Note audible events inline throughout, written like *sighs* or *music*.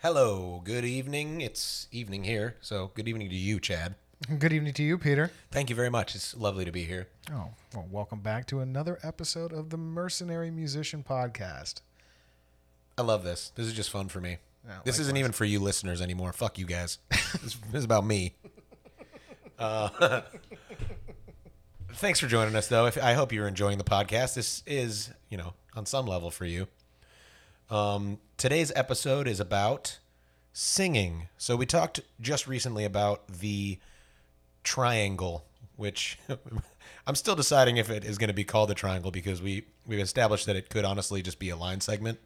Hello, good evening. It's evening here, so good evening to you, Chad. Good evening to you, Peter. Thank you very much. It's lovely to be here. Oh, well, welcome back to another episode of the Mercenary Musician Podcast. I love this. This is just fun for me. Yeah, this isn't likewise. even for you listeners anymore. Fuck you guys. *laughs* this is about me. Uh, *laughs* thanks for joining us, though. If, I hope you're enjoying the podcast. This is, you know, on some level for you. Um, today's episode is about singing. So we talked just recently about the triangle, which *laughs* I'm still deciding if it is going to be called the triangle because we we've established that it could honestly just be a line segment.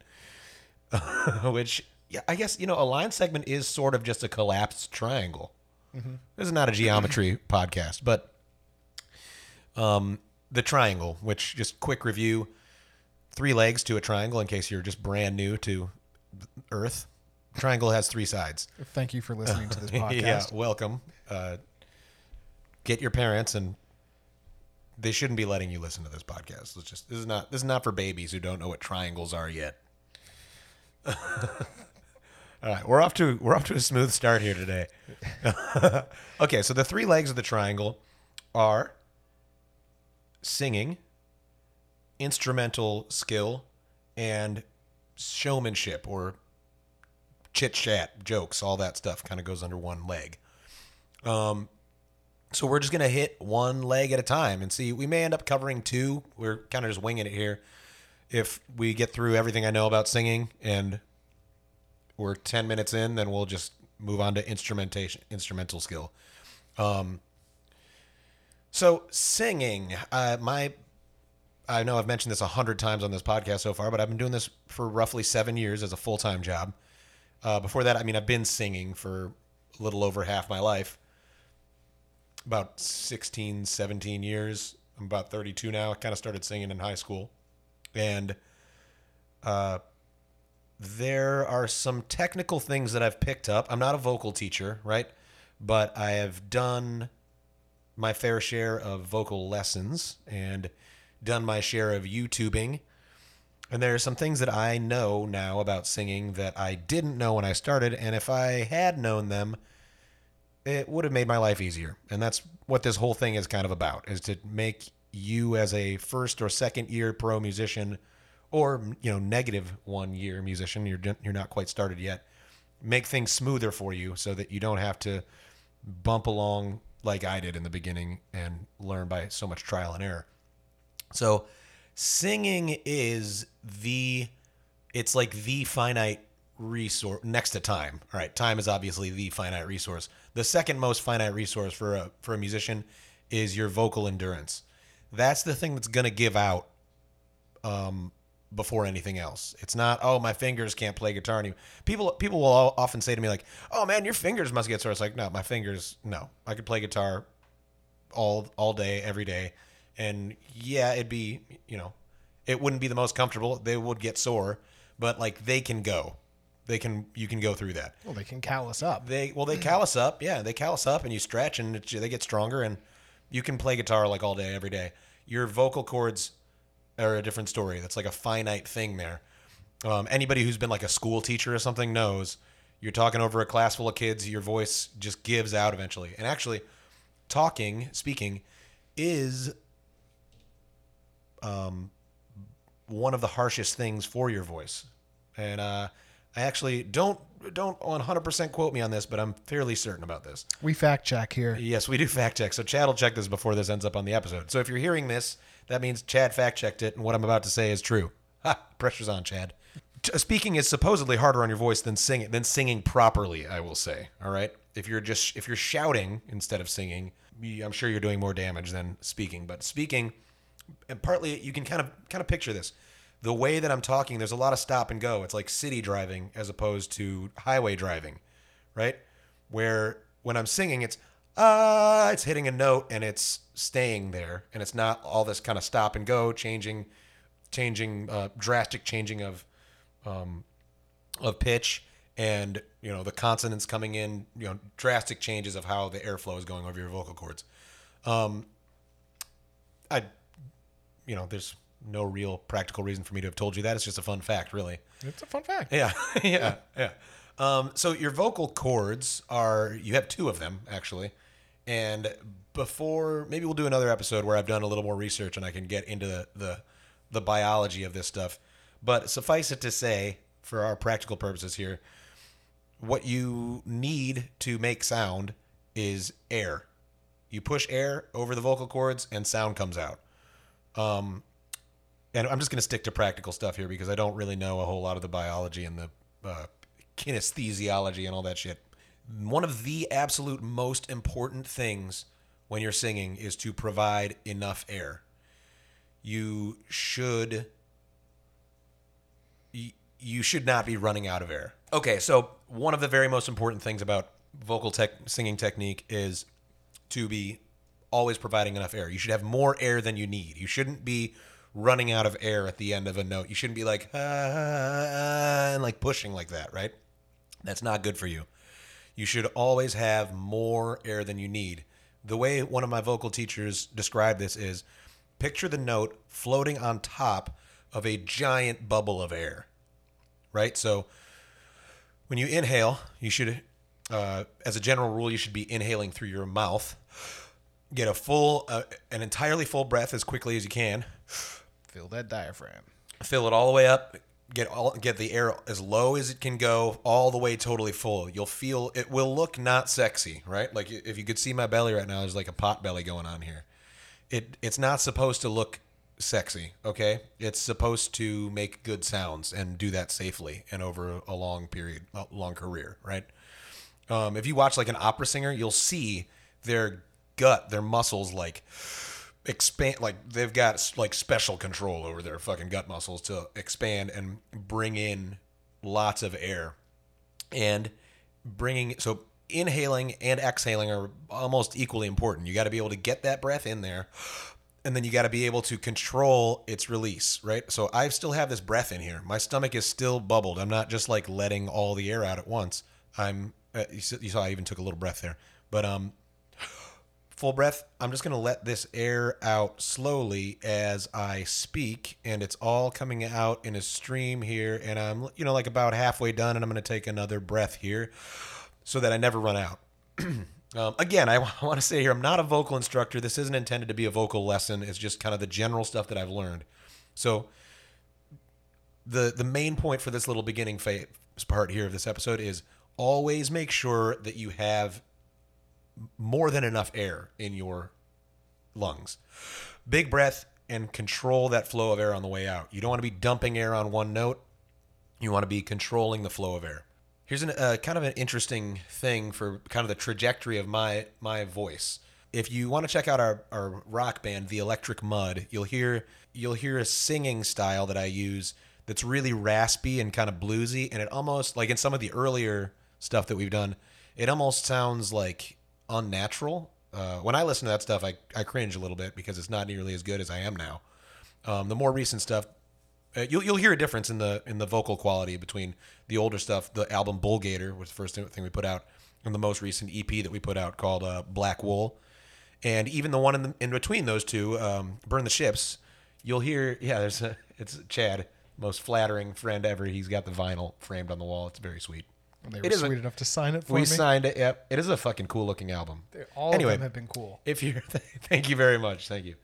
*laughs* which yeah, I guess you know a line segment is sort of just a collapsed triangle. This is not a geometry *laughs* podcast, but um, the triangle, which just quick review, three legs to a triangle in case you're just brand new to Earth. Triangle has three sides. Thank you for listening to this *laughs* podcast. yeah, welcome. Uh, get your parents, and they shouldn't be letting you listen to this podcast. It's just this is not this is not for babies who don't know what triangles are yet. *laughs* All right, we're off to we're off to a smooth start here today. *laughs* okay, so the three legs of the triangle are singing, instrumental skill, and showmanship or chit chat, jokes, all that stuff kind of goes under one leg. Um, so we're just gonna hit one leg at a time and see. We may end up covering two. We're kind of just winging it here. If we get through everything I know about singing and we're ten minutes in, then we'll just move on to instrumentation, instrumental skill. Um, so singing, uh, my I know I've mentioned this a hundred times on this podcast so far, but I've been doing this for roughly seven years as a full time job. Uh, before that, I mean, I've been singing for a little over half my life. About 16, 17 years. I'm about 32 now. I kind of started singing in high school. And uh, there are some technical things that I've picked up. I'm not a vocal teacher, right? But I have done my fair share of vocal lessons and done my share of YouTubing. And there are some things that I know now about singing that I didn't know when I started. And if I had known them, it would have made my life easier. And that's what this whole thing is kind of about, is to make you as a first or second year pro musician or, you know, negative one year musician, you're, you're not quite started yet, make things smoother for you so that you don't have to bump along like I did in the beginning and learn by so much trial and error. So singing is the it's like the finite resource next to time. All right, time is obviously the finite resource. The second most finite resource for a for a musician is your vocal endurance. That's the thing that's going to give out um, before anything else. It's not oh my fingers can't play guitar anymore. People people will often say to me like oh man your fingers must get sore. It's like no my fingers no I could play guitar all all day every day and yeah it'd be you know it wouldn't be the most comfortable. They would get sore but like they can go. They can you can go through that. Well, they can callus up. they well they callus up. Yeah they callus up and you stretch and it, they get stronger and you can play guitar like all day every day. Your vocal cords are a different story. That's like a finite thing there. Um, anybody who's been like a school teacher or something knows you're talking over a class full of kids your voice just gives out eventually. And actually talking speaking is um, one of the harshest things for your voice and uh, I actually don't don't 100% quote me on this, but I'm fairly certain about this. We fact check here. Yes, we do fact check. So Chad will check this before this ends up on the episode. So if you're hearing this, that means Chad fact checked it, and what I'm about to say is true. Ha! Pressure's on, Chad. T- Speaking is supposedly harder on your voice than singing than singing properly. I will say. All right. If you're just if you're shouting instead of singing, I'm sure you're doing more damage than speaking. But speaking, and partly you can kind of kind of picture this. The way that I'm talking, there's a lot of stop and go. It's like city driving as opposed to highway driving, right? Where when I'm singing, it's ah, it's hitting a note and it's staying there, and it's not all this kind of stop and go, changing, changing, uh, drastic changing of, um, of pitch, and you know the consonants coming in, you know, drastic changes of how the airflow is going over your vocal cords. Um, I, you know, there's no real practical reason for me to have told you that. It's just a fun fact, really. It's a fun fact. Yeah, *laughs* yeah, yeah. Um, so your vocal cords are you have two of them actually, and before maybe we'll do another episode where I've done a little more research and I can get into the the, the biology of this stuff. But suffice it to say, for our practical purposes here, what you need to make sound is air. You push air over the vocal cords and sound comes out. Um, and I'm just going to stick to practical stuff here because I don't really know a whole lot of the biology and the uh, kinesthesiology and all that shit. One of the absolute most important things when you're singing is to provide enough air. You should you should not be running out of air. Okay, so one of the very most important things about vocal tech singing technique is to be always providing enough air. You should have more air than you need. You shouldn't be running out of air at the end of a note. You shouldn't be like ah, and like pushing like that, right? That's not good for you. You should always have more air than you need. The way one of my vocal teachers described this is picture the note floating on top of a giant bubble of air, right? So when you inhale, you should, uh, as a general rule, you should be inhaling through your mouth. Get a full, uh, an entirely full breath as quickly as you can. Fill that diaphragm. Fill it all the way up. Get all get the air as low as it can go, all the way totally full. You'll feel it will look not sexy, right? Like if you could see my belly right now, there's like a pot belly going on here. It it's not supposed to look sexy, okay? It's supposed to make good sounds and do that safely and over a long period, a long career, right? Um, if you watch like an opera singer, you'll see their gut, their muscles like expand like they've got like special control over their fucking gut muscles to expand and bring in lots of air. And bringing so inhaling and exhaling are almost equally important. You got to be able to get that breath in there and then you got to be able to control its release right? So i still have this breath in here. My stomach is still bubbled. I'm not just like letting all the air out at once. I'm uh, you saw i even took a little breath there. But um full breath. I'm just going to let this air out slowly as I speak, and it's all coming out in a stream here. And I'm, you know, like about halfway done, and I'm going to take another breath here so that I never run out. *clears throat* um, again, I *laughs* want to say here, I'm not a vocal instructor. This isn't intended to be a vocal lesson. It's just kind of the general stuff that I've learned. So the the main point for this little beginning phase part here of this episode is always make sure that you have more than enough air in your lungs. Big breath and control that flow of air on the way out. You don't want to be dumping air on one note. You want to be controlling the flow of air. Here's a uh, kind of an interesting thing for kind of the trajectory of my my voice. If you want to check out our, our rock band, The Electric Mud, you'll hear you'll hear a singing style that I use that's really raspy and kind of bluesy, and it almost like in some of the earlier stuff that we've done, it almost sounds like unnatural. Uh, when I listen to that stuff, I, I cringe a little bit because it's not nearly as good as I am now. Um, the more recent stuff, uh, you'll you'll hear a difference in the in the vocal quality between the older stuff. The album Bullgator which was the first thing we put out, and the most recent EP that we put out called uh, Black Wool, and even the one in the, in between those two, um, Burn the Ships. You'll hear, yeah, there's a, it's Chad, most flattering friend ever. He's got the vinyl framed on the wall. It's very sweet. They were It is a- sweet enough to sign it for we me. signed it. Yep, it is a fucking cool looking album. They All Anyway. of them have been cool. If you, *laughs* thank you very much. Thank you.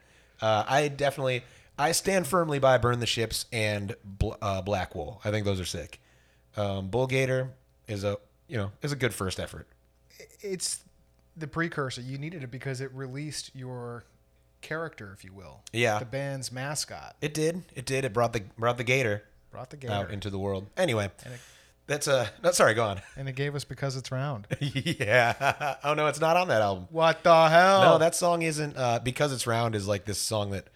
Uh, I definitely, I stand firmly by Burn the Ships and Bl- uh, Black Wool. I think those are sick. Um, Bullgator is a, you know, is a good first effort. It's the precursor. You needed it because it released your character, if you will. Yeah. The band's mascot It did. It did. It brought the brought the Gator brought the gator, out into the world. Anyway, that's a. No, sorry, go on. *laughs* and it gave us because it's round. *laughs* yeah. Oh no, it's not on that album. what the hell? No, that song isn't. Uh, because it's round is like this song that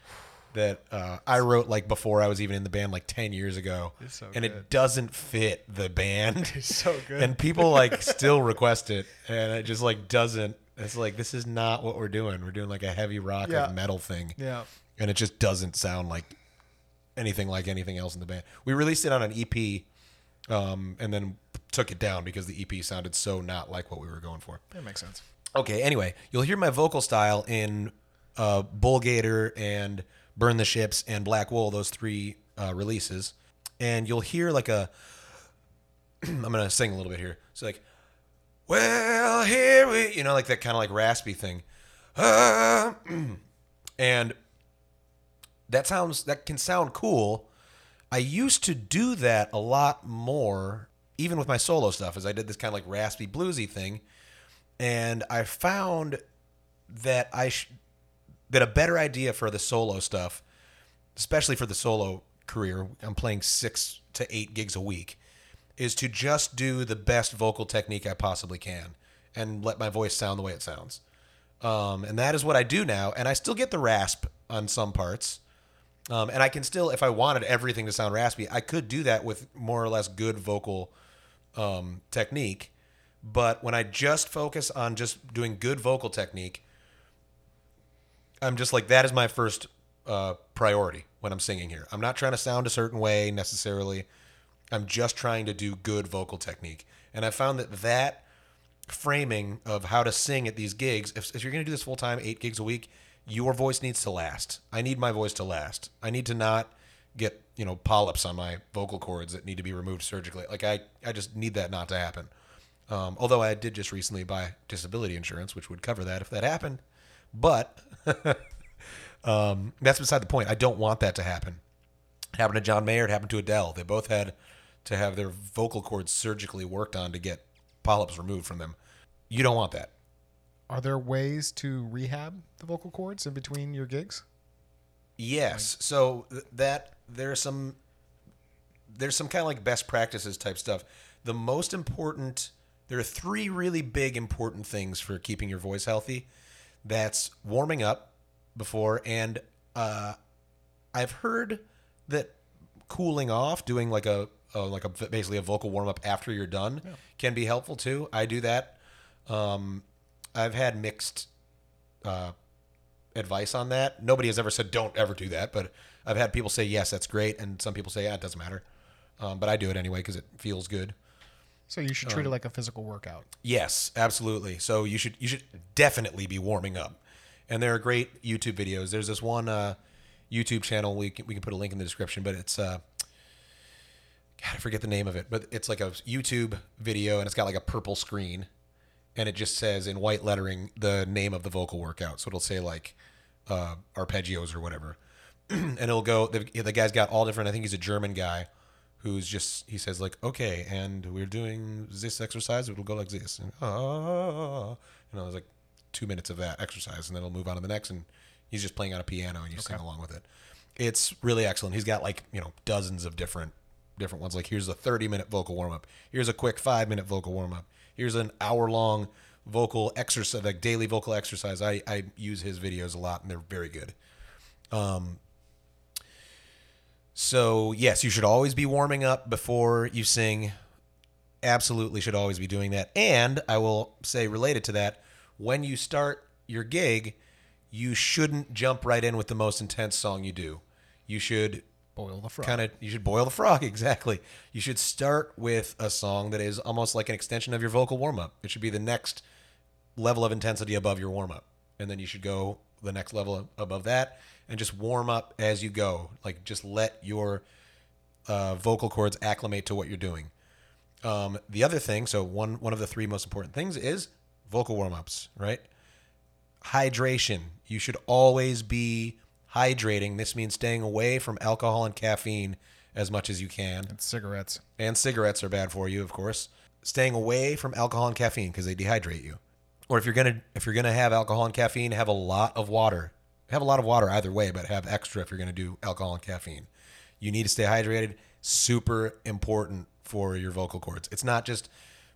that uh, I wrote like before I was even in the band like ten years ago, It's so and good. it doesn't fit the band. *laughs* It's so good. and people like still request it, and it just like doesn't. It's like this is not what we're doing. We're doing like a heavy rock Yeah. like metal thing, yeah. and it just doesn't sound like anything like anything else in the band. We released it on an EP, um, and then took it down because the EP sounded so not like what we were going for. That makes sense. Okay, anyway, you'll hear my vocal style in uh, Bullgator and Burn the Ships and Black Wool, those three uh, releases. And you'll hear like a *clears throat* I'm gonna sing a little bit here. It's like, well, here we, you know, like that kind of like raspy thing, uh, *clears throat* and that sounds that can sound cool. I used to do that a lot more, even with my solo stuff, as I did this kind of like raspy bluesy thing, and I found that I sh- that a better idea for the solo stuff, especially for the solo career, I'm playing six to eight gigs a week, is to just do the best vocal technique I possibly can and let my voice sound the way it sounds. Um, and that is what I do now. And I still get the rasp on some parts. Um, and I can still, if I wanted everything to sound raspy, I could do that with more or less good vocal um, technique. But when I just focus on just doing good vocal technique, I'm just like that is my first uh, priority when I'm singing here. I'm not trying to sound a certain way necessarily. I'm just trying to do good vocal technique, and I found that that framing of how to sing at these gigs, if, if you're going to do this full time, eight gigs a week, your voice needs to last. I need my voice to last. I need to not get you know polyps on my vocal cords that need to be removed surgically. Like I, I just need that not to happen. Um, although I did just recently buy disability insurance, which would cover that if that happened. But *laughs* um, that's beside the point. I don't want that to happen. It happened to John Mayer. It happened to Adele. They both had to have their vocal cords surgically worked on to get polyps removed from them. You don't want that. Are there ways to rehab the vocal cords in between your gigs? Yes. So th- that there's some there's some kind of like best practices type stuff. The most important there are three really big important things for keeping your voice healthy. That's warming up before and uh I've heard that cooling off, doing like a, a like a basically a vocal warm up after you're done can be helpful too. I do that. Um I've had mixed uh advice on that. Nobody has ever said don't ever do that, but I've had people say yes, that's great, and some people say yeah, it doesn't matter. Um, but I do it anyway because it feels good. So you should treat it like a physical workout. Yes, absolutely. So you should you should definitely be warming up, and there are great YouTube videos. There's this one uh, YouTube channel we can, we can put a link in the description, but it's uh, God, I forget the name of it, but it's like a YouTube video, and it's got like a purple screen, and it just says in white lettering the name of the vocal workout. So it'll say like uh, arpeggios or whatever, *clears throat* and it'll go. The, the guy's got all different. I think he's a German guy who's just he says like okay, and we're doing this exercise. It'll go like this, and ah, you know, it's like two minutes of that exercise, and then it'll move on to the next, and he's just playing on a piano, and you sing along with it. It's really excellent. He's got like you know dozens of different different ones. Like here's a 30 minute vocal warm up. Here's a quick five minute vocal warm up. Here's an hour long vocal exercise, like daily vocal exercise. I, I use his videos a lot and they're very good. Um, so yes, you should always be warming up before you sing. Absolutely should always be doing that. And I will say related to that, when you start your gig, you shouldn't jump right in with the most intense song you do. You should Boil the frog. kind of you should boil the frog *laughs* exactly. You should start with a song that is almost like an extension of your vocal warm-up. It should be the next level of intensity above your warm-up. And then you should go the next level above that and just warm up as you go. Like just let your uh, vocal cords acclimate to what you're doing. Um, the other thing so one one of the three most important things is vocal warm-ups right? Hydration. You should always be hydrating this means staying away from alcohol and caffeine as much as you can And cigarettes. and cigarettes are bad for you, of course. Staying away from alcohol and caffeine because they dehydrate you. Or if you're gonna if you're gonna have alcohol and caffeine, have a lot of water. Have a lot of water either way, but have extra if you're gonna do alcohol and caffeine. You need to stay hydrated. Super important for your vocal cords. It's not just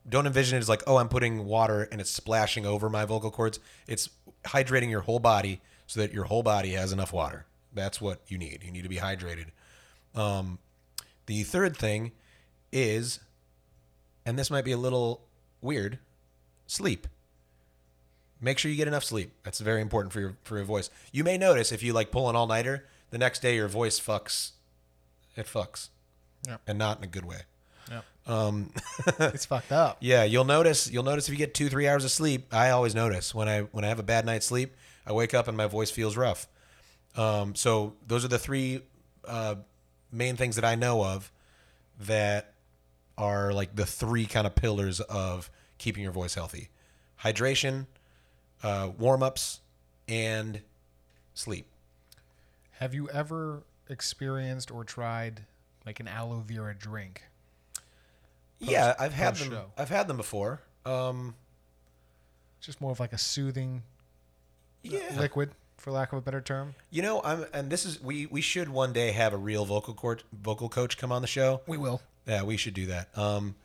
don't envision it as like, oh, I'm putting water and it's splashing over my vocal cords. It's hydrating your whole body so that your whole body has enough water. That's what you need. You need to be hydrated. Um, the third thing is, and this might be a little weird, sleep. Make sure you get enough sleep. That's very important for your for your voice. You may notice if you like pull an all nighter, the next day your voice fucks. It fucks, Yep. and not in a good way. Yep. Um, *laughs* it's fucked up. yeah, you'll notice. You'll notice if you get two, three hours of sleep. I always notice when I when I have a bad night's sleep, I wake up and my voice feels rough. Um, so those are the three uh, main things that I know of that are like the three kind of pillars of keeping your voice healthy: hydration, uh, warm ups, and sleep. Have you ever experienced or tried like an aloe vera drink? yeah, I've had them. post-show. I've had them before. Um, Just more of like a soothing yeah, liquid, for lack of a better term. you know, I'm, and this is we we should one day have a real vocal court vocal coach come on the show. We will. Yeah, we should do that. Um,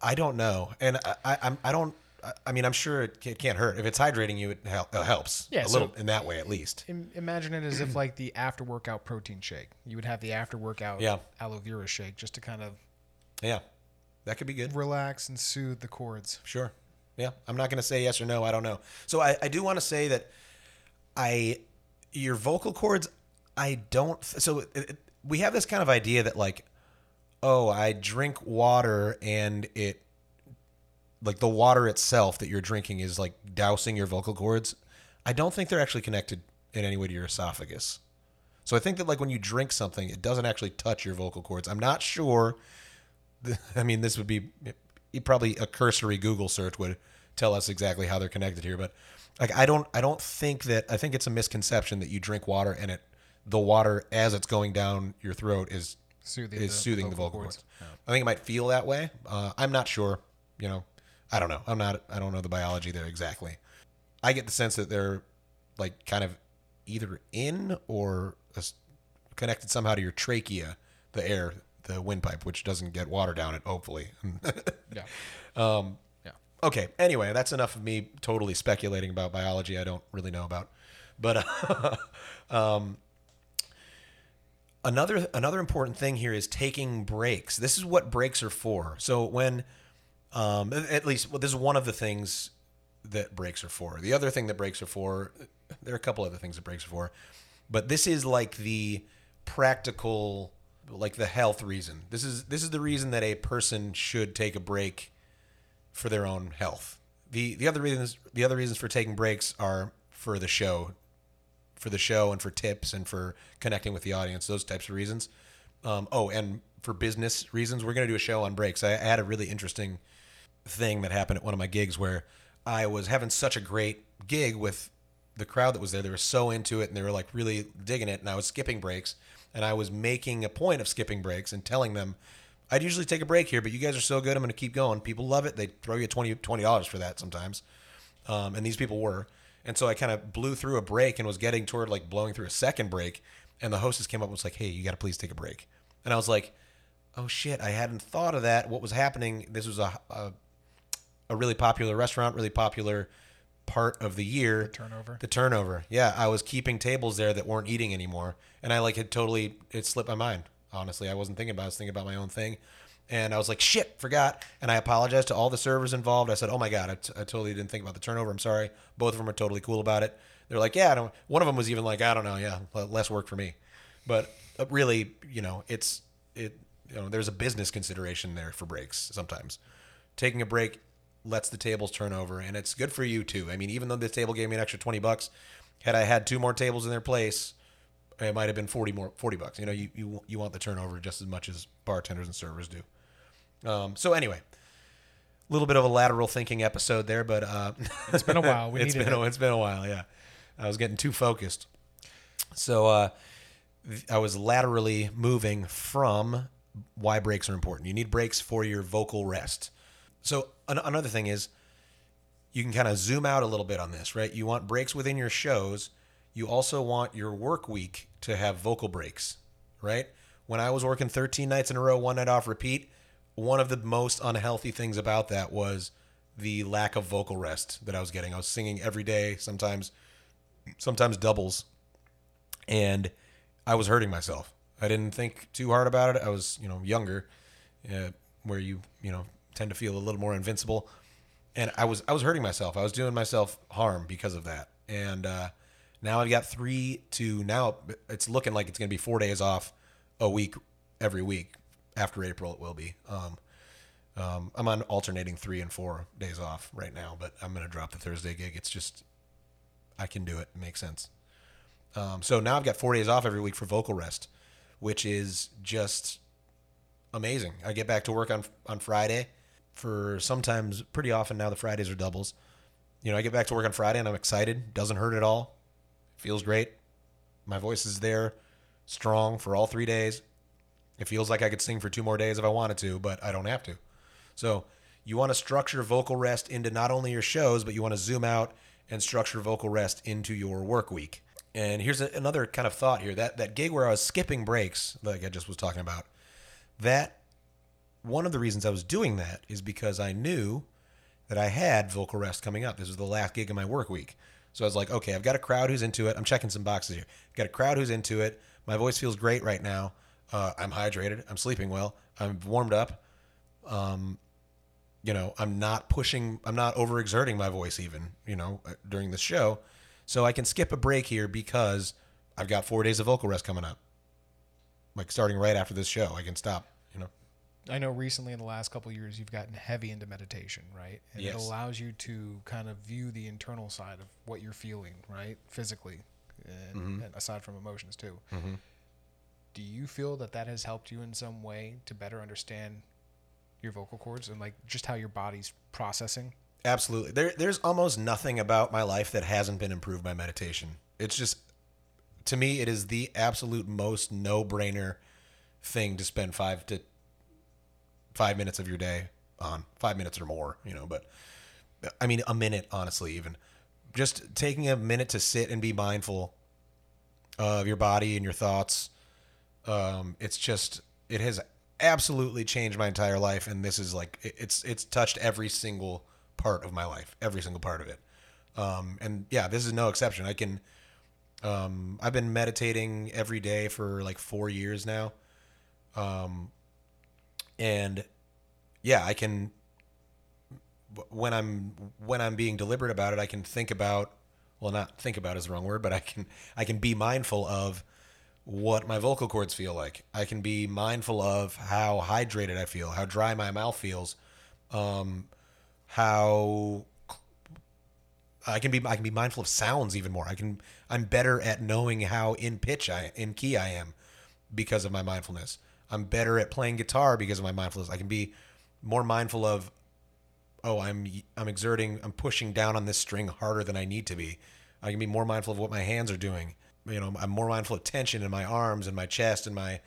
I don't know, and I, I, I'm, I don't. I- I mean, I'm sure it ca- can't hurt if it's hydrating you. It, hel- it helps. Yeah, a so- little in that way at least. Im- imagine it as if like the after workout protein shake. You would have the after workout Yeah. aloe vera shake just to kind of Yeah, that could be good. relax and soothe the cords. Sure. Yeah, I'm not going to say yes or no. I don't know. So I, I do want to say that I your vocal cords. I don't. So it, it, we have this kind of idea that like, oh, I drink water and it like the water itself that you're drinking is like dousing your vocal cords. I don't think they're actually connected in any way to your esophagus. So I think that like when you drink something, it doesn't actually touch your vocal cords. I'm not sure. *laughs* I mean, this would be probably a cursory Google search would tell us exactly how they're connected here, but like I don't I don't think that I think it's a misconception that you drink water and it the water as it's going down your throat is Soothing is the soothing the vocal vocal cords. cords. I think it might feel that way. Uh, I'm not sure. You know, I don't know. I'm not. I don't know the biology there exactly. I get the sense that they're like kind of either in or connected somehow to your trachea, the air, the windpipe, which doesn't get water down it. Hopefully. *laughs* Yeah. Um, Yeah. Okay. Anyway, that's enough of me totally speculating about biology I don't really know about. But uh, *laughs* um, another another important thing here is taking breaks. This is what breaks are for. So when um, at least well, this is one of the things that breaks are for. The other thing that breaks are for, there are a couple other things that breaks are for, but this is like the practical, like the health reason. This is this is the reason that a person should take a break for their own health. The the other reasons the other reasons for taking breaks are for the show, for the show and for tips and for connecting with the audience. Those types of reasons. Um, oh, and for business reasons, we're to do a show on breaks. I, I had a really interesting thing that happened at one of my gigs where I was having such a great gig with the crowd that was there. They were so into it and they were like really digging it. And I was skipping breaks and I was making a point of skipping breaks and telling them, I'd usually take a break here, but you guys are so good. I'm going to keep going. People love it. They throw you 20 dollars for that sometimes, um, and these people were. And so I kind of blew through a break and was getting toward like blowing through a second break, and the hostess came up and was like, "Hey, you got to please take a break." And I was like, "Oh shit, I hadn't thought of that. What was happening? This was a a, a really popular restaurant, really popular part of the year. turnover. The turnover. Yeah, I was keeping tables there that weren't eating anymore, and I like had totally it slipped my mind. Honestly, I wasn't thinking about. it. I was thinking about my own thing, and I was like, "Shit, forgot." And I apologized to all the servers involved. I said, "Oh my god, I, t- I totally didn't think about the turnover. I'm sorry." Both of them are totally cool about it. They're like, "Yeah." I don't, one of them was even like, "I don't know. Yeah, less work for me," but uh, really, you know, it's it. You know, there's a business consideration there for breaks sometimes. Taking a break lets the tables turn over, and it's good for you too. I mean, even though this table gave me an extra twenty bucks, had I had two more tables in their place, it might have been forty more forty bucks. You know, you you you want the turnover just as much as bartenders and servers do. Um, so anyway, a little bit of a lateral thinking episode there, but uh, It's been a while. We *laughs* it's been it. a, it's been a while. Yeah, I was getting too focused. So uh, I was laterally moving from why breaks are important. You need breaks for your vocal rest. So an- another thing is you can kind of zoom out a little bit on this, right? You want breaks within your shows. You also want your work week to have vocal breaks, right? When I was working 13 nights in a row, one night off repeat, one of the most unhealthy things about that was the lack of vocal rest that I was getting. I was singing every day, sometimes sometimes doubles, and I was hurting myself. I didn't think too hard about it. I was, you know, younger, uh, where you, you know, tend to feel a little more invincible, and I was, I was hurting myself. I was doing myself harm because of that. And uh, now I've got three to now. It's looking like it's going to be four days off a week every week. After April, it will be. Um, um, I'm on alternating three and four days off right now, but I'm going to drop the Thursday gig. It's just I can do it. It makes sense. Um, so now I've got four days off every week for vocal rest, which is just amazing. I get back to work on on Friday for sometimes pretty often now the Fridays are doubles. You know, I get back to work on Friday and I'm excited. Doesn't hurt at all. Feels great. My voice is there, strong for all 3 days. It feels like I could sing for two more days if I wanted to, but I don't have to. So, you want to structure vocal rest into not only your shows, but you want to zoom out and structure vocal rest into your work week. And here's a, another kind of thought here that that gig where I was skipping breaks, like I just was talking about, that one of the reasons I was doing that is because I knew that I had vocal rest coming up. This was the last gig of my work week. So I was like, okay, I've got a crowd who's into it. I'm checking some boxes here. Got a crowd who's into it. My voice feels great right now. Uh, I'm hydrated. I'm sleeping well. I'm warmed up. Um, you know, I'm not pushing. I'm not overexerting my voice even. You know, uh, during the show, so I can skip a break here because I've got four days of vocal rest coming up. Like starting right after this show, I can stop. I know recently in the last couple of years you've gotten heavy into meditation, right? And Yes. it allows you to kind of view the internal side of what you're feeling, right? Physically, and, Mm-hmm. and aside from emotions too. Hmm. Do you feel that that has helped you in some way to better understand your vocal cords and like just how your body's processing? Absolutely. There, there's almost nothing about my life that hasn't been improved by meditation. It's just, to me, it is the absolute most no-brainer thing to spend five to five minutes of your day on. Five minutes or more, you know. But I mean, a minute, honestly, even just taking a minute to sit and be mindful of your body and your thoughts. Um, it's just, it has absolutely changed my entire life, and this is like, it's it's touched every single part of my life, every single part of it. Um, and yeah, this is no exception. I can, um, I've been meditating every day for like four years now. Um, and yeah, I can, when I'm, when I'm being deliberate about it, I can think about, well, not think about is the wrong word, but I can, I can be mindful of what my vocal cords feel like. I can be mindful of how hydrated I feel, how dry my mouth feels, um, how I can be I can be mindful of sounds even more. I can I'm better at knowing how in pitch I in key I am because of my mindfulness. I'm better at playing guitar because of my mindfulness. I can be more mindful of oh I'm I'm exerting I'm pushing down on this string harder than I need to be. I can be more mindful of what my hands are doing. You know, I'm more mindful of tension in my arms and my chest and my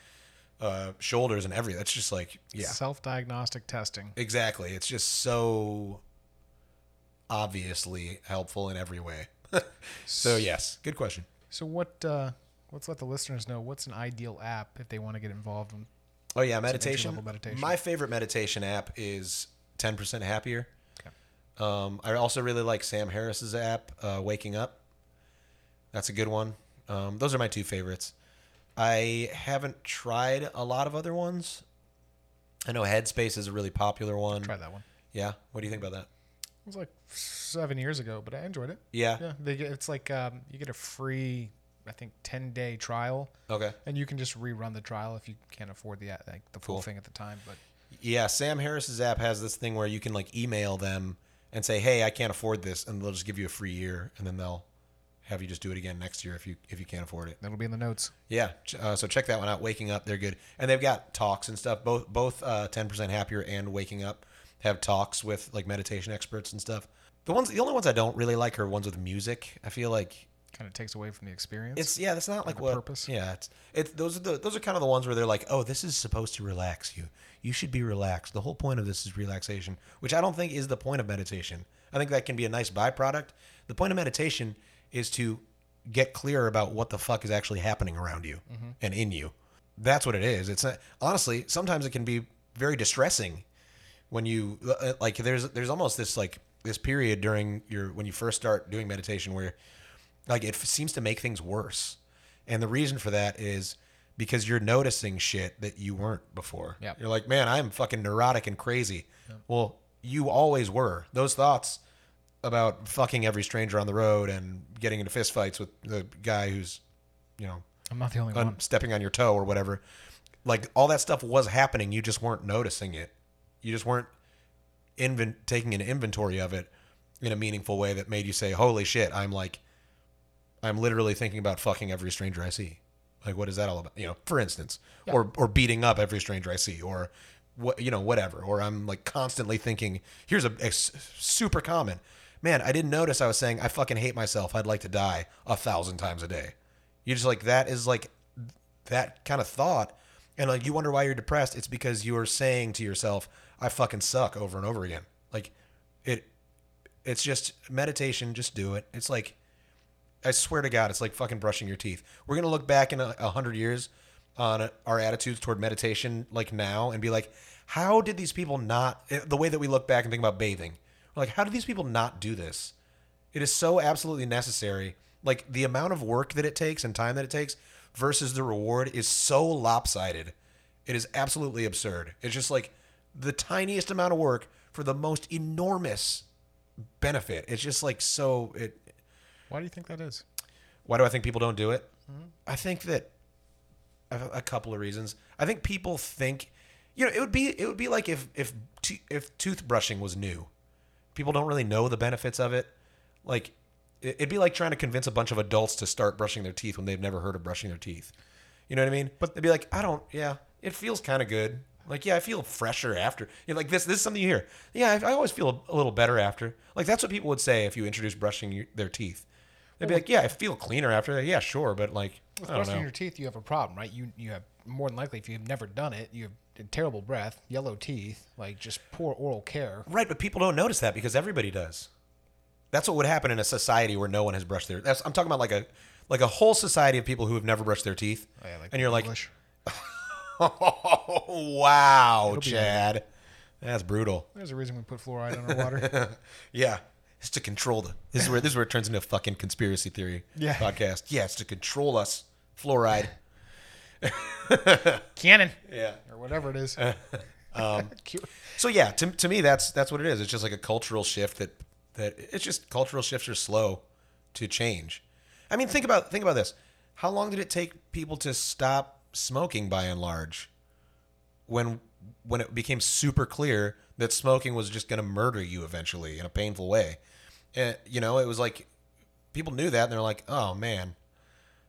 uh, shoulders and everything. That's just like yeah. Self-diagnostic testing. Exactly. It's just so obviously helpful in every way. *laughs* so yes, good question. So what? Uh, let's let the listeners know what's an ideal app if they want to get involved in Oh yeah, meditation. meditation. My favorite meditation app is Ten Percent Happier. Okay. Um, I also really like Sam Harris's app, uh, Waking Up. That's a good one. Um, those are my two favorites. I haven't tried a lot of other ones. I know Headspace is a really popular one. Try that one. Yeah. What do you think about that? It was like seven years ago, but I enjoyed it. Yeah. Yeah, they get, it's like um, you get a free, I think, ten day trial, Okay. and you can just rerun the trial if you can't afford the like the full Cool. thing at the time. But Yeah, Sam Harris's app has this thing where you can like email them and say, "Hey, I can't afford this," and they'll just give you a free year, and then they'll have you just do it again next year if you if you can't afford it. that'll be in the notes. Yeah, uh, so check that one out. Waking Up, they're good, and they've got talks and stuff. Both both uh, ten percent happier and Waking Up have talks with like meditation experts and stuff. The ones, the only ones I don't really like are ones with music. I feel like Kind of takes away from the experience. it's yeah, that's not like the what purpose. Yeah, it's it's those are the those are kind of the ones where they're like, oh, this is supposed to relax you. You should be relaxed. The whole point of this is relaxation, which I don't think is the point of meditation. I think that can be a nice byproduct. The point of meditation is to get clear about what the fuck is actually happening around you and in you. That's what it is. It's not, honestly sometimes it can be very distressing when you uh, like there's there's almost this like this period during your when you first start doing meditation where like it f- seems to make things worse and the reason for that is because you're noticing shit that you weren't before Yep. you're like man i'm fucking neurotic and crazy well you always were those thoughts about fucking every stranger on the road and getting into fistfights with the guy who's you know I'm not the only un- one. stepping on your toe or whatever. Like all that stuff was happening, you just weren't noticing it. You just weren't inven- taking an inventory of it in a meaningful way that made you say, "Holy shit, I'm like I'm literally thinking about fucking every stranger I see." Like, what is that all about? You know, for instance, or or beating up every stranger I see, or what you know, whatever. Or I'm like constantly thinking, here's a super common. Man, I didn't notice I was saying I fucking hate myself. I'd like to die a thousand times a day. You're just like that is like that kind of thought, and like you wonder why you're depressed. It's because you are saying to yourself, "I fucking suck" over and over again. Like it, it's just meditation. Just do it. It's like I swear to God, it's like fucking brushing your teeth. We're gonna look back in a, a hundred years on our attitudes toward meditation, like now, and be like, how did these people not? eh, The way that we look back and think about bathing, we're like, how did these people not do this? It is so absolutely necessary. Like the amount of work that it takes and time that it takes versus the reward is so lopsided. It is absolutely absurd. It's just like the tiniest amount of work for the most enormous benefit. It's just like so it Why do you think that is? why do I think people don't do it? Mm-hmm. I think that a, a couple of reasons. I think people think, you know, it would be it would be like if if t- if toothbrushing was new. People don't really know the benefits of it. Like it- it'd be like trying to convince a bunch of adults to start brushing their teeth when they've never heard of brushing their teeth. You know what I mean? But they'd be like, I don't. Yeah, it feels kind of good. Like, yeah, I feel fresher after. You're like this. This is something you hear. Yeah, I, I always feel a, a little better after. Like that's what people would say if you introduce brushing your, their teeth. They'd be like, yeah, I feel cleaner after. That. Yeah, sure, but like, With I don't brushing know. your teeth, you have a problem, right? You you have more than likely, if you've never done it, you have terrible breath, yellow teeth, like just poor oral care. Right, but people don't notice that because everybody does. That's what would happen in a society where no one has brushed their. That's, I'm talking about like a like a whole society of people who have never brushed their teeth. Oh, yeah, like and you're like, English. oh *laughs* wow, be Chad, that's brutal. There's a reason we put fluoride in our water. *laughs* Yeah, it's to control the. This is where this is where it turns into a fucking conspiracy theory Yeah. podcast. Yeah, it's to control us. Fluoride. *laughs* Cannon Yeah. or whatever it is. *laughs* Um, *laughs* So yeah, to, to me that's that's what it is. It's just like a cultural shift that that it's just cultural shifts are slow to change. I mean, think about think about this. How long did it take people to stop smoking by and large? When when it became super clear that smoking was just going to murder you eventually in a painful way. You know, it was like people knew that and they're like, "Oh man,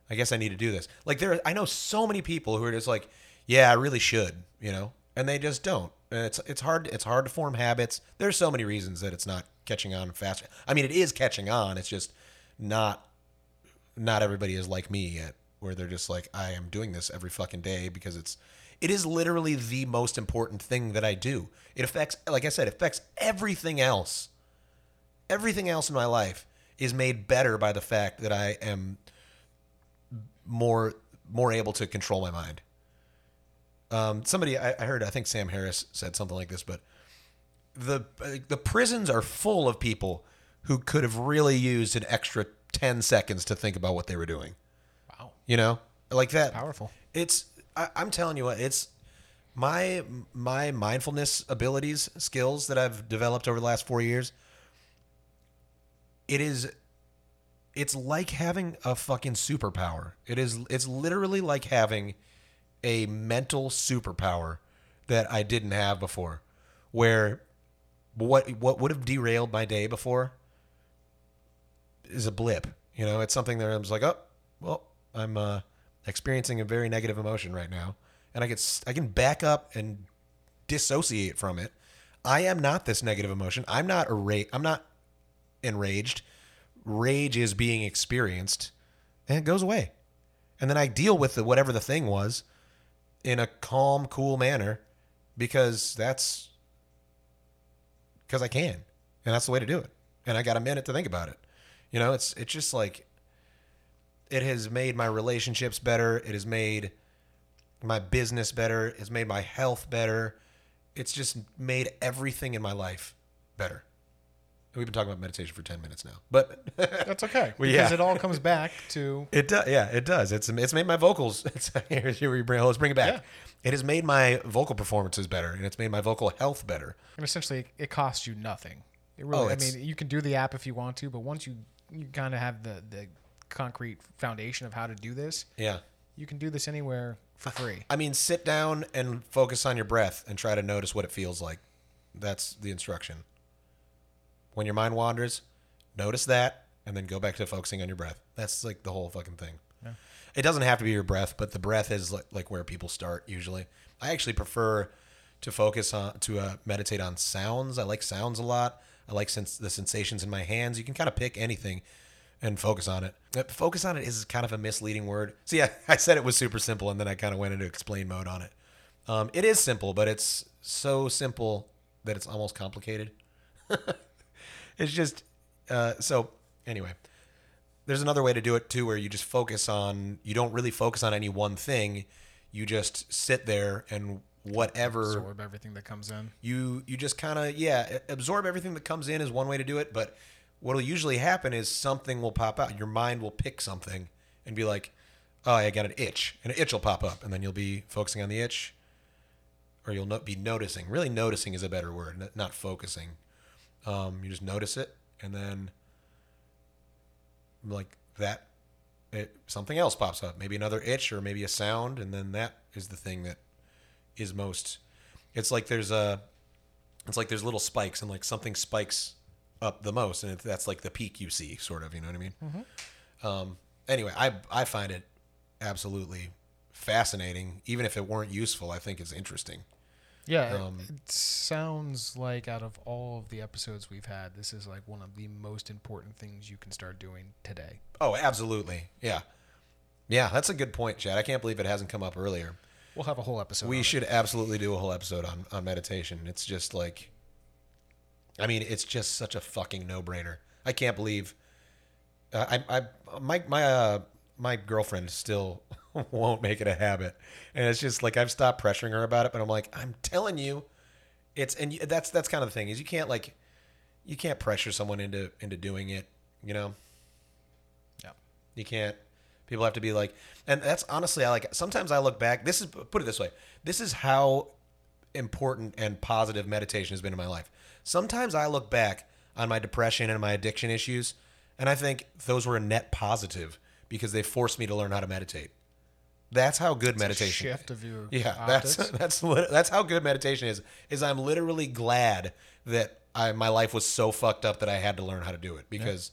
I guess I need to do this." Like there I know so many people who are just like, "Yeah, I really should," you know, and they just don't. And it's it's hard it's hard to form habits. There's so many reasons that it's not catching on fast. I mean, it is catching on. It's just not not everybody is like me yet where they're just like I am doing this every fucking day because it's it is literally the most important thing that I do. It affects like I said, it affects everything else. Everything else in my life is made better by the fact that I am more more able to control my mind. Um, somebody I, I heard, I think Sam Harris said something like this, but the the prisons are full of people who could have really used an extra ten seconds to think about what they were doing. wow, You know, like that. powerful. It's I, I'm telling you what it's my my mindfulness abilities skills that I've developed over the last four years. It is it's like having a fucking superpower. It is it's literally like having a mental superpower that I didn't have before. Where what what would have derailed my day before is a blip. You know, it's something that I was like, oh, well, I'm uh, experiencing a very negative emotion right now, and I get I can back up and dissociate from it. I am not this negative emotion. I'm not ira- I'm not enraged. Rage is being experienced, and it goes away. And then I deal with the, whatever the thing was in a calm, cool manner because that's because I can, and that's the way to do it. And I got a minute to think about it. You know, it's it's just like it has made my relationships better. It has made my business better. It's made my health better. It's just made everything in my life better. We've been talking about meditation for ten minutes now, but *laughs* That's okay because yeah. it all comes back to It does, yeah, it does. It's it's made my vocals. *laughs* It's here's here we bring let's bring it back. Yeah. It has made my vocal performances better, and it's made my vocal health better. and essentially it costs you nothing. It really, Oh, I mean, you can do the app if you want to, but once you you kind of have the the concrete foundation of how to do this, Yeah, you can do this anywhere for free. I mean, sit down and focus on your breath and try to notice what it feels like. That's the instruction. When your mind wanders, notice that, and then go back to focusing on your breath. That's like the whole fucking thing. It doesn't have to be your breath, but the breath is like, like where people start usually. I actually prefer to focus on to uh, meditate on sounds. I like sounds a lot. I like sens- the sensations in my hands. You can kind of pick anything and focus on it. Uh, Focus on it is kind of a misleading word. See, *laughs* I, I said it was super simple, and then I kind of went into explain mode on it. Um, it is simple, but it's so simple that it's almost complicated. *laughs* it's just uh, so. Anyway, there's another way to do it too, where you just focus on. You don't really focus on any one thing. You just sit there and whatever Absorb everything that comes in. you you just kind of yeah absorb everything that comes in is one way to do it but what'll usually happen is something will pop out your mind will pick something and be like oh i got an itch and an itch will pop up and then you'll be focusing on the itch or you'll not be noticing really noticing is a better word not focusing um, you just notice it and then like that it, something else pops up. Maybe another itch or maybe a sound and then that is the thing that is most it's like there's a it's like there's little spikes and like something spikes up the most and it, that's like the peak you see sort of you know what i mean? Um, anyway i i find it absolutely fascinating even if it weren't useful i think it's interesting Yeah, it- Um, it sounds like out of all of the episodes we've had, this is like one of the most important things you can start doing today. oh absolutely yeah yeah that's a good point chad i can't believe it hasn't come up earlier We'll have a whole episode. we on it. should absolutely do a whole episode on, on meditation. It's just like, I mean, it's just such a fucking no brainer. I can't believe, uh, I, I, my, my, uh, my girlfriend still *laughs* won't make it a habit, and it's just like I've stopped pressuring her about it. But I'm like, I'm telling you, it's and that's that's kind of the thing is you can't like, you can't pressure someone into into doing it. You know, Yeah. you can't. People have to be like, and that's honestly, I like. Sometimes I look back. This is put it this way. This is how important and positive meditation has been in my life. Sometimes I look back on my depression and my addiction issues, and I think those were a net positive because they forced me to learn how to meditate. That's how good meditation. shift of your *laughs* Yeah, optics. that's *laughs* that's that's how good meditation is. Is I'm literally glad that I my life was so fucked up that I had to learn how to do it because,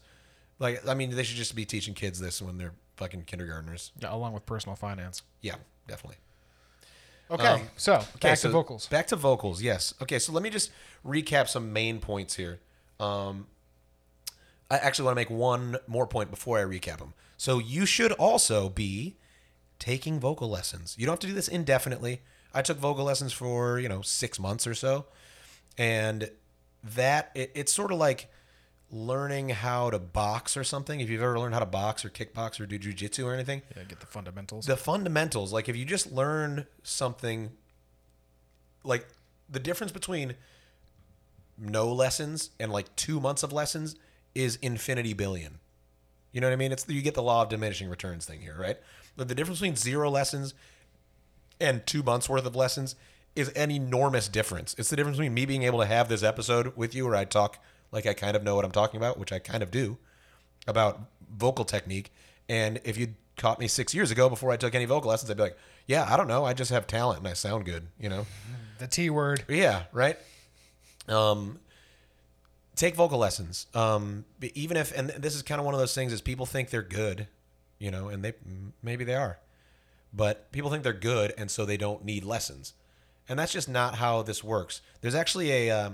like, I mean, they should just be teaching kids this when they're fucking kindergartners. Yeah, along with personal finance. Yeah, definitely. Okay, Um, so Okay, back so to vocals. Back to vocals. Yes. Okay, so let me just recap some main points here. Um, I actually want to make one more point before I recap them. So you should also be taking vocal lessons. You don't have to do this indefinitely. I took vocal lessons for you know six months or so, and that it, it's sort of like learning how to box or something. If you've ever learned how to box or kickbox or do jujitsu or anything, Yeah, get the fundamentals. the fundamentals like if you just learn something like the difference between no lessons and like two months of lessons is infinity billion you know what i mean it's you get the law of diminishing returns thing here right but the difference between zero lessons and two months worth of lessons is an enormous difference it's the difference between me being able to have this episode with you where i talk like i kind of know what i'm talking about which i kind of do about vocal technique. And if you'd caught me six years ago before I took any vocal lessons, I'd be like, yeah, I don't know. I just have talent and I sound good, you know? the T word. Yeah, right. Um, take vocal lessons. Um, even if, and this is kind of one of those things is people think they're good, you know, and they maybe they are, but people think they're good, and so they don't need lessons, and that's just not how this works. There's actually a uh,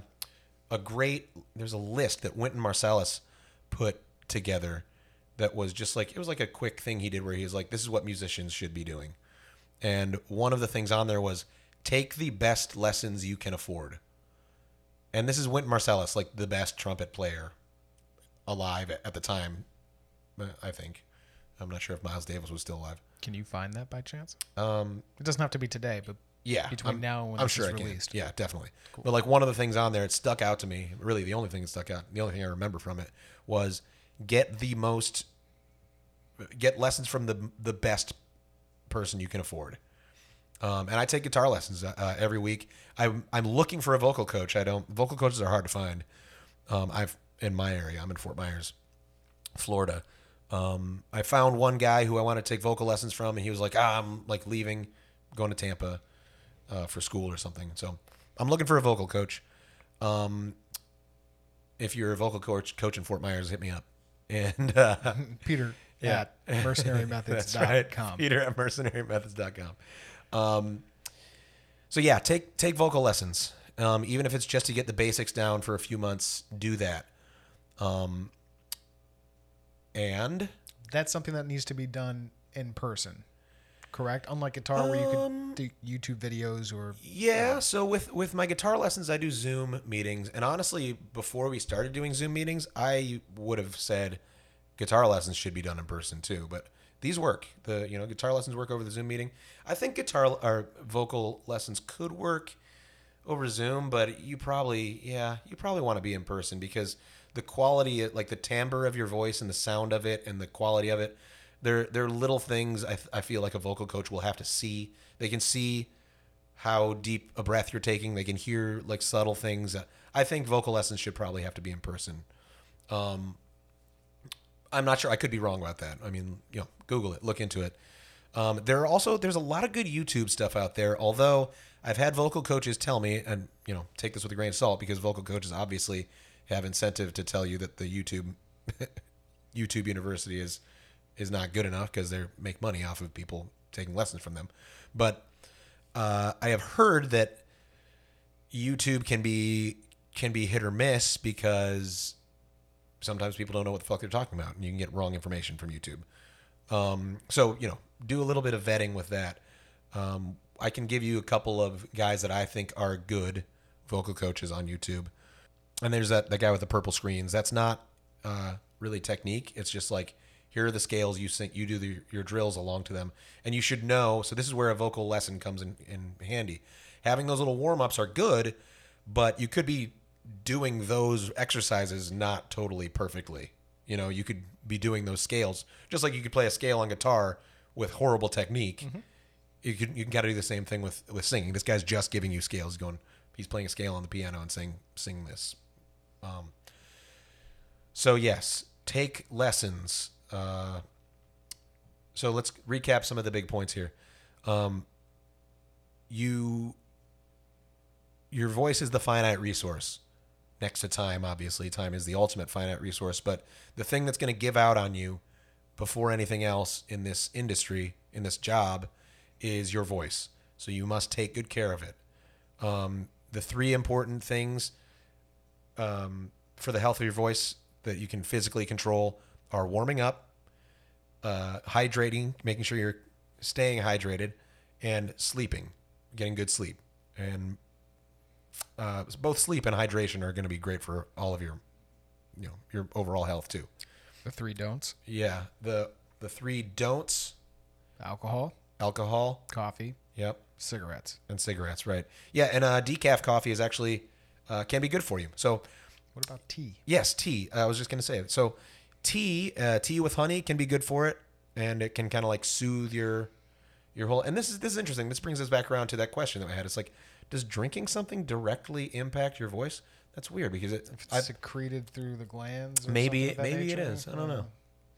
a great there's a list that Wynton Marsalis put together that was just like it was like a quick thing he did where he was like this is what musicians should be doing and one of the things on there was take the best lessons you can afford. And this is Wynton Marsalis, like the best trumpet player alive at, the time, uh, I think. I'm not sure if Miles Davis was still alive. Can you find that by chance? Um, It doesn't have to be today, but yeah, Between I'm, now and when I'm sure I can. released. Yeah, definitely. But like one of the things on there, it stuck out to me. Really, the only thing that stuck out, the only thing I remember from it was get the most, get lessons from the the best person you can afford. Um, and I take guitar lessons uh, every week. I'm I'm looking for a vocal coach. I don't. Vocal coaches are hard to find. Um, I've in my area. I'm in Fort Myers, Florida. Um, I found one guy who I want to take vocal lessons from, and he was like, ah, "I'm like leaving, going to Tampa uh, for school or something." So I'm looking for a vocal coach. Um, if you're a vocal coach coach in Fort Myers, hit me up. *laughs* And uh, *laughs* Peter, *laughs* Yeah. at mercenarymethods.com. Right. Peter at mercenarymethods.com. Um, so yeah, take take vocal lessons. Um, even if it's just to get the basics down for a few months, do that. Um, and That's something that needs to be done in person, correct? Unlike guitar, where you Um, could do YouTube videos or yeah, so with with my guitar lessons, I do Zoom meetings, and honestly, before we started doing Zoom meetings, I would have said guitar lessons should be done in person too. But these work. The you know guitar lessons work over the Zoom meeting. I think guitar or vocal lessons could work over Zoom, but you probably yeah you probably want to be in person because the quality like the timbre of your voice and the sound of it and the quality of it they're they're little things I, I feel like a vocal coach will have to see. They can see how deep a breath you're taking. They can hear like subtle things. I think vocal lessons should probably have to be in person. Um i'm not sure i could be wrong about that. I mean you know google it look into it. Um, there are also there's a lot of good YouTube stuff out there. Although I've had vocal coaches tell me, and you know, take this with a grain of salt because vocal coaches obviously have incentive to tell you that the YouTube *laughs* YouTube University is is not good enough because they make money off of people taking lessons from them. But uh, I have heard that YouTube can be can be hit or miss because sometimes people don't know what the fuck they're talking about, and you can get wrong information from YouTube. Um, so you know, do a little bit of vetting with that. Um, I can give you a couple of guys that I think are good vocal coaches on YouTube. And there's that that guy with the purple screens. That's not uh, really technique. It's just like here are the scales you sing, you do the, your drills along to them, and you should know. So this is where a vocal lesson comes in, in handy. Having those little warm ups are good, but you could be doing those exercises not totally perfectly. You know, you could be doing those scales just like you could play a scale on guitar with horrible technique. You can you got to do the same thing with with singing. This guy's just giving you scales. He's going, he's playing a scale on the piano and saying, sing this. Um, so yes, take lessons. Uh, so let's recap some of the big points here. Um, you, your voice is the finite resource. Next to time, obviously, time is the ultimate finite resource. But the thing that's going to give out on you before anything else in this industry, in this job, is your voice. So you must take good care of it. Um, the three important things um, for the health of your voice that you can physically control are warming up, uh, hydrating, making sure you're staying hydrated, and sleeping, getting good sleep. And uh, both sleep and hydration are going to be great for all of your, you know, your overall health too. the three don'ts: Yeah, the the three don'ts: alcohol, alcohol, coffee, yep, cigarettes. and cigarettes. Right. Yeah, and uh, decaf coffee is actually uh, can be good for you. So What about tea? Yes, tea. I was just going to say it. So, tea, uh, tea with honey can be good for it, and it can kind of like soothe your your whole. And this is this is interesting. This brings us back around to that question that we had. It's like, does drinking something directly impact your voice? That's weird because it. If it's I, secreted through the glands. Or maybe something of that maybe it nature? is. I don't know.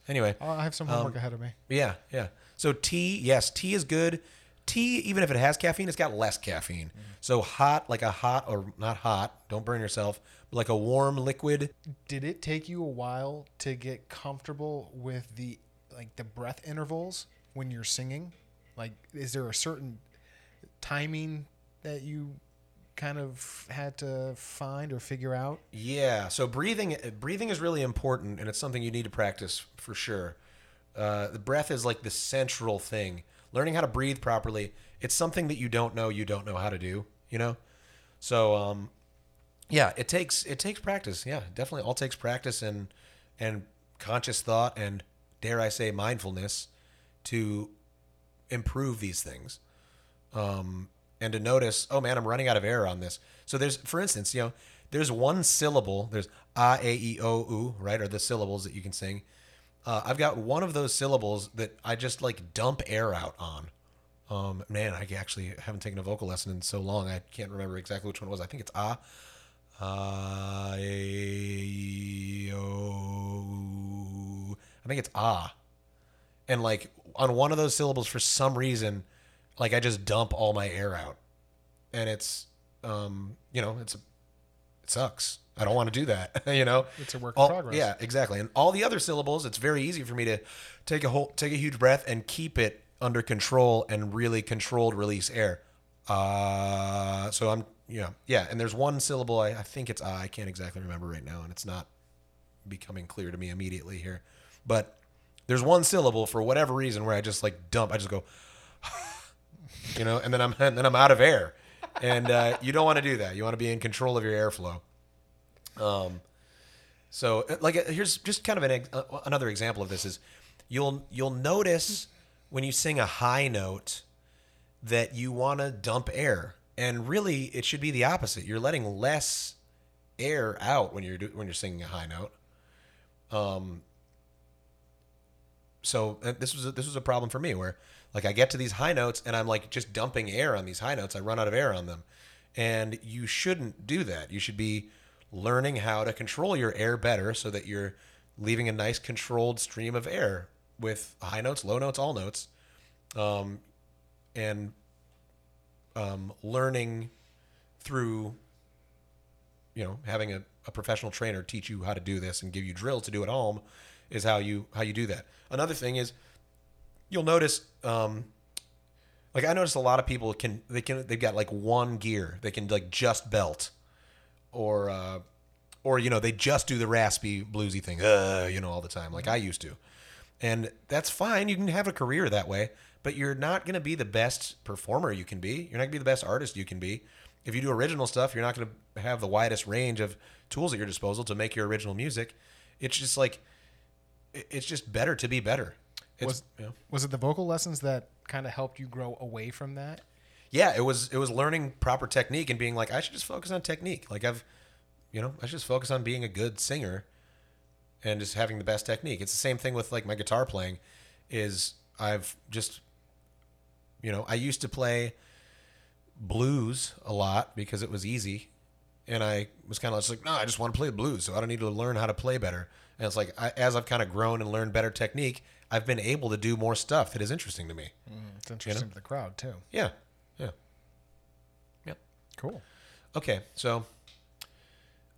Anyway, I have some homework ahead of me. yeah, yeah. So tea, yes, tea is good. Tea, even if it has caffeine, it's got less caffeine. So hot, like a hot or not hot, don't burn yourself, but like a warm liquid. Did it take you a while to get comfortable with the like the breath intervals when you're singing? Like, is there a certain timing that you kind of had to find or figure out? Yeah. So breathing breathing is really important, and it's something you need to practice for sure. Uh, the breath is like the central thing. Learning how to breathe properly. It's something that you don't know. You don't know how to do. You know. So um, yeah, it takes it takes practice. Yeah, definitely all takes practice and and conscious thought and dare I say mindfulness to improve these things um, and to notice, oh man, I'm running out of air on this. So there's, for instance, you know, there's one syllable. There's a, a, e, o, u, right? Are the syllables that you can sing. Uh, I've got one of those syllables that I just like dump air out on. Um, man, I actually haven't taken a vocal lesson in so long. I can't remember exactly which one it was. I think it's a, a, e, o. I think it's ah and like on one of those syllables for some reason like i just dump all my air out and it's um you know it's it sucks. I don't want to do that. *laughs* you know, It's a work in All- progress. Yeah, exactly. And all the other syllables, it's very easy for me to take a whole, take a huge breath and keep it under control and really controlled release air. Uh, so I'm, you know, yeah. And there's one syllable. I, I think it's uh, I can't exactly remember right now, and it's not becoming clear to me immediately here. But there's one syllable for whatever reason where I just like dump. I just go, *sighs* you know, and then I'm *laughs* and then I'm out of air, and uh, you don't want to do that. You want to be in control of your airflow. Um, so uh, like uh, here's just kind of an uh, another example of this is you'll you'll notice when you sing a high note that you want to dump air, and really it should be the opposite. You're letting less air out when you're do, when you're singing a high note. Um. So uh, this was a, this was a problem for me where like I get to these high notes and I'm like just dumping air on these high notes. I run out of air on them, and you shouldn't do that. You should be learning how to control your air better so that you're leaving a nice controlled stream of air with high notes, low notes, all notes, um, and um, learning through you know having a, a professional trainer teach you how to do this and give you drills to do at home is how you how you do that. Another thing is you'll notice um like i notice a lot of people can they can they've got like one gear they can like just belt or uh or you know they just do the raspy bluesy thing uh you know all the time like i used to. And that's fine. You can have a career that way but you're not going to be the best performer you can be. You're not going to be the best artist you can be. If you do original stuff you're not going to have the widest range of tools at your disposal to make your original music. It's just like it's just better to be better. It's, Was- you know, Was it the vocal lessons that kind of helped you grow away from that? Yeah it was it was learning proper technique and being like i should just focus on technique. Like i've you know i should just focus on being a good singer and just having the best technique. It's the same thing with like my guitar playing is i've just you know i used to play blues a lot because it was easy. And i was kind of just like no i just want to play the blues so i don't need to learn how to play better. And it's like I, as i've kind of grown and learned better technique i've been able to do more stuff that is interesting to me. Mm-hmm. It's interesting to the crowd too. yeah Cool. Okay, so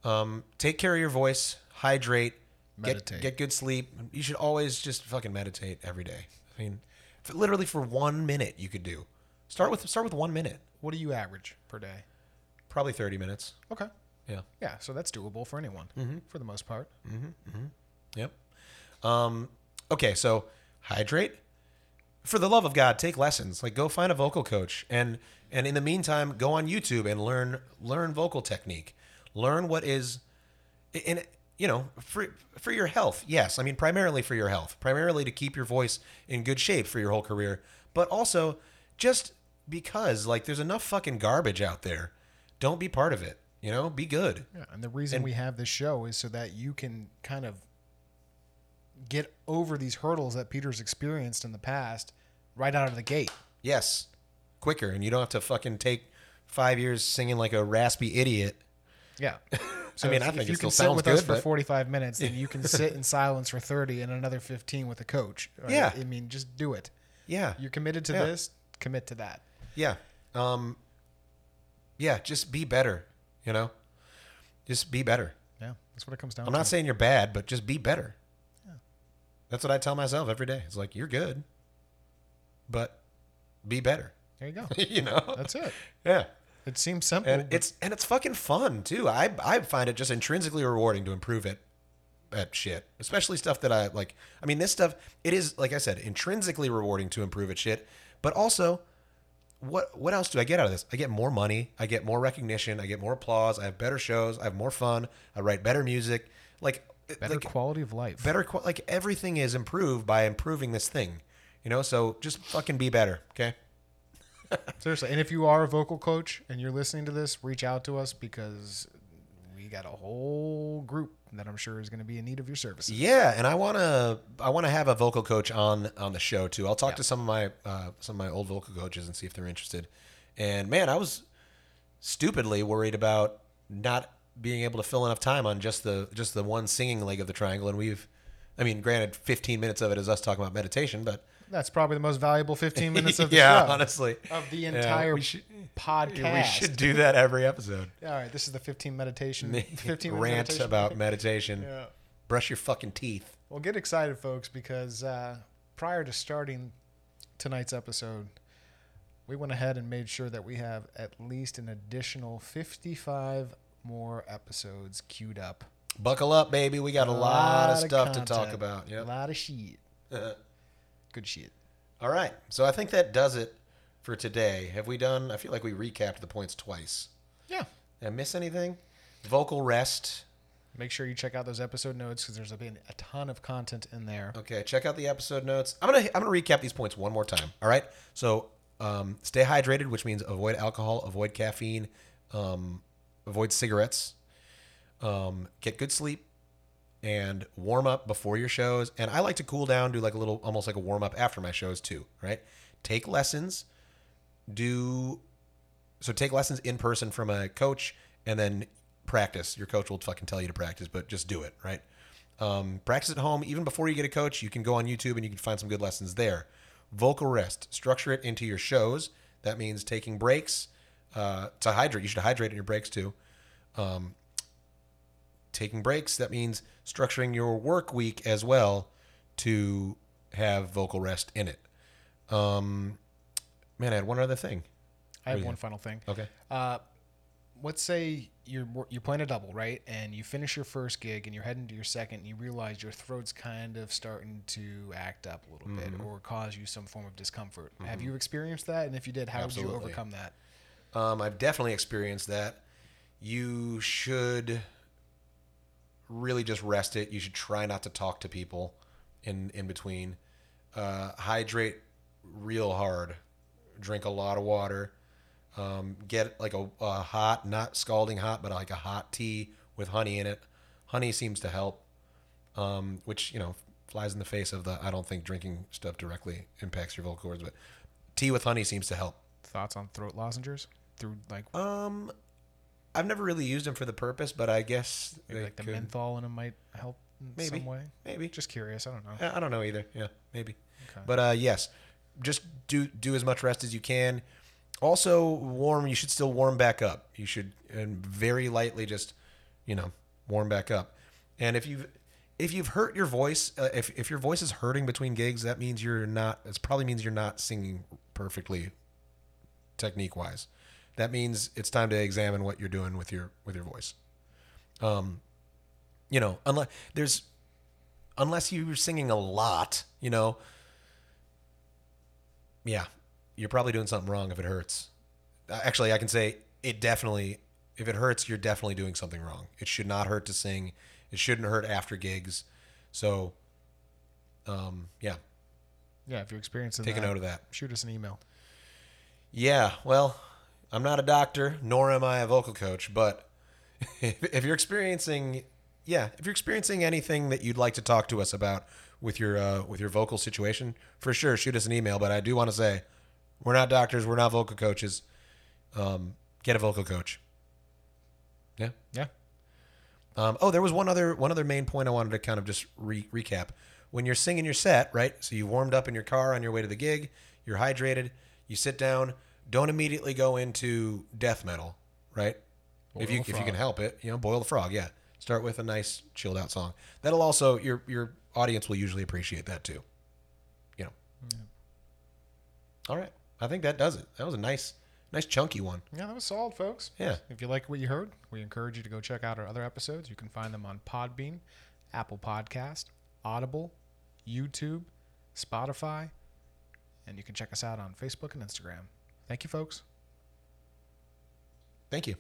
um, take care of your voice, hydrate, Meditate. get get good sleep. You should always just fucking meditate every day. I mean, f literally for one minute you could do. Start with start with one minute, What do you average per day? probably thirty minutes. Okay. Yeah. Yeah, so that's doable for anyone, for the most part. Yep. Um, okay, so hydrate. For the love of God, take lessons. Like go find a vocal coach, and and in the meantime, go on YouTube and learn learn vocal technique. Learn what is, and you know, for for your health. Yes, I mean primarily for your health, primarily to keep your voice in good shape for your whole career, but also just because like there's enough fucking garbage out there. Don't be part of it. You know, be good. Yeah, and the reason we have this show is so that you can kind of get over these hurdles that Peter's experienced in the past right out of the gate. Yes, quicker, and you don't have to fucking take five years singing like a raspy idiot. Yeah. *laughs* So I mean, if, I think if you can sit with us for but- 45 minutes, then you can *laughs* sit in silence for 30 and another 15 with a coach. right? Yeah. I mean, just do it. Yeah, You're committed to Yeah. this, commit to that. yeah, um, yeah. Just be better. You know, just be better. Yeah, that's what it comes down I'm to. not saying you're bad, but just be better. Yeah. That's what I tell myself every day. It's like you're good, but be better. There you go. *laughs* you know, That's it. yeah. It seems simple. and but it's and it's fucking fun too. I I find it just intrinsically rewarding to improve it at shit, especially stuff that I like. I mean, this stuff it is like I said, intrinsically rewarding to improve at shit, but also. What what else do I get out of this? I get more money, I get more recognition, I get more applause, I have better shows, I have more fun, I write better music, like better like, quality of life. better like everything is improved by improving this thing, you know. So just fucking be better, okay? Seriously. And if you are a vocal coach and you're listening to this, reach out to us because we got a whole group that I'm sure is going to be in need of your services. Yeah, and I want to I want to have a vocal coach on on the show too. I'll talk Yeah. to some of my uh, some of my old vocal coaches and see if they're interested. And man, I was stupidly worried about not being able to fill enough time on just the just the one singing leg of the triangle and we've I mean, granted 15 minutes of it is us talking about meditation, but That's probably the most valuable 15 *laughs* minutes of the yeah, show. honestly. Of the Yeah, entire we should, podcast. we should do that every episode. All right, this is the 15 meditation. 15 minute Rant meditation. about *laughs* meditation. Yeah. Brush your fucking teeth. Well, get excited, folks, because uh, prior to starting tonight's episode, we went ahead and made sure that we have at least an additional 55 more episodes queued up. Buckle up, baby. We got a, lot, of stuff to talk about. A lot of shit. Good shit. All right. So I think that does it for today. Have we done? I feel like we recapped the points twice. Yeah. Did I miss anything? Vocal rest. Make sure you check out those episode notes because there's been a ton of content in there. Okay, check out the episode notes. I'm gonna I'm gonna recap these points one more time. All right. So um, stay hydrated, which means avoid alcohol, avoid caffeine, um, avoid cigarettes, um, get good sleep, and warm up before your shows. And I like to cool down, do like a little, almost like a warm up after my shows too. Right. Take lessons. Do so. Take lessons in person from a coach, and then practice. Your coach will fucking tell you to practice, but just do it. Right. Um, practice at home. Even before you get a coach, you can go on YouTube and you can find some good lessons there. Vocal rest. Structure it into your shows. That means taking breaks uh, to hydrate. You should hydrate in your breaks too. Um, taking breaks. That means structuring your work week as well to have vocal rest in it. Um, man, I had one other thing. I have one final thing. Okay. Uh, let's say you're you're playing a double, right? And you finish your first gig, and you're heading to your second, and you realize your throat's kind of starting to act up a little Mm-hmm. bit, or cause you some form of discomfort. Have you experienced that? And if you did, how did you overcome that? Um, I've definitely experienced that. You should really just rest it. You should try not to talk to people in in between. Uh, hydrate real hard. Drink a lot of water. Um, get like a, a hot, not scalding hot, but like a hot tea with honey in it. Honey seems to help, um, which you know flies in the face of the. I don't think drinking stuff directly impacts your vocal cords, but tea with honey seems to help. Thoughts on throat lozenges through like Um, I've never really used them for the purpose, but I guess maybe like the could- menthol in them might help in Maybe. some way. Maybe. Just curious. I don't know. I I don't know either. Yeah, maybe. Okay. But uh, yes, just do do as much rest as you can. Also, warm. You should still warm back up. You should and very lightly just, you know, warm back up. And if you've if you've hurt your voice, uh, if if your voice is hurting between gigs, that means you're not. It probably means you're not singing perfectly, technique wise. That means it's time to examine what you're doing with your with your voice. Um, you know, unless there's unless you're singing a lot, you know, yeah, you're probably doing something wrong if it hurts. Uh, Actually, I can say it definitely, if it hurts, you're definitely doing something wrong. It should not hurt to sing. It shouldn't hurt after gigs. So, um, yeah, Yeah, if you're experiencing take a note of that. shoot us an email. Yeah, well, I'm not a doctor, nor am I a vocal coach, but *laughs* if, if you're experiencing, yeah, if you're experiencing anything that you'd like to talk to us about with your uh, with your vocal situation, for sure, shoot us an email. But I do want to say, we're not doctors, we're not vocal coaches. Um, get a vocal coach. Yeah. Yeah. Um, oh, there was one other one other main point I wanted to kind of just re- recap. When you're singing your set, right? So you warmed up in your car on your way to the gig. You're hydrated. You sit down. Don't immediately go into death metal, right? if you if you can help it, you know, boil the frog. Yeah, start with a nice chilled out song. That'll also your your audience will usually appreciate that too. You know. All right, I think that does it. That was a nice nice chunky one. Yeah, that was solid, folks. Yeah. If you like what you heard, we encourage you to go check out our other episodes. You can find them on Podbean, Apple Podcast, Audible, YouTube, Spotify, and you can check us out on Facebook and Instagram. Thank you, folks. Thank you.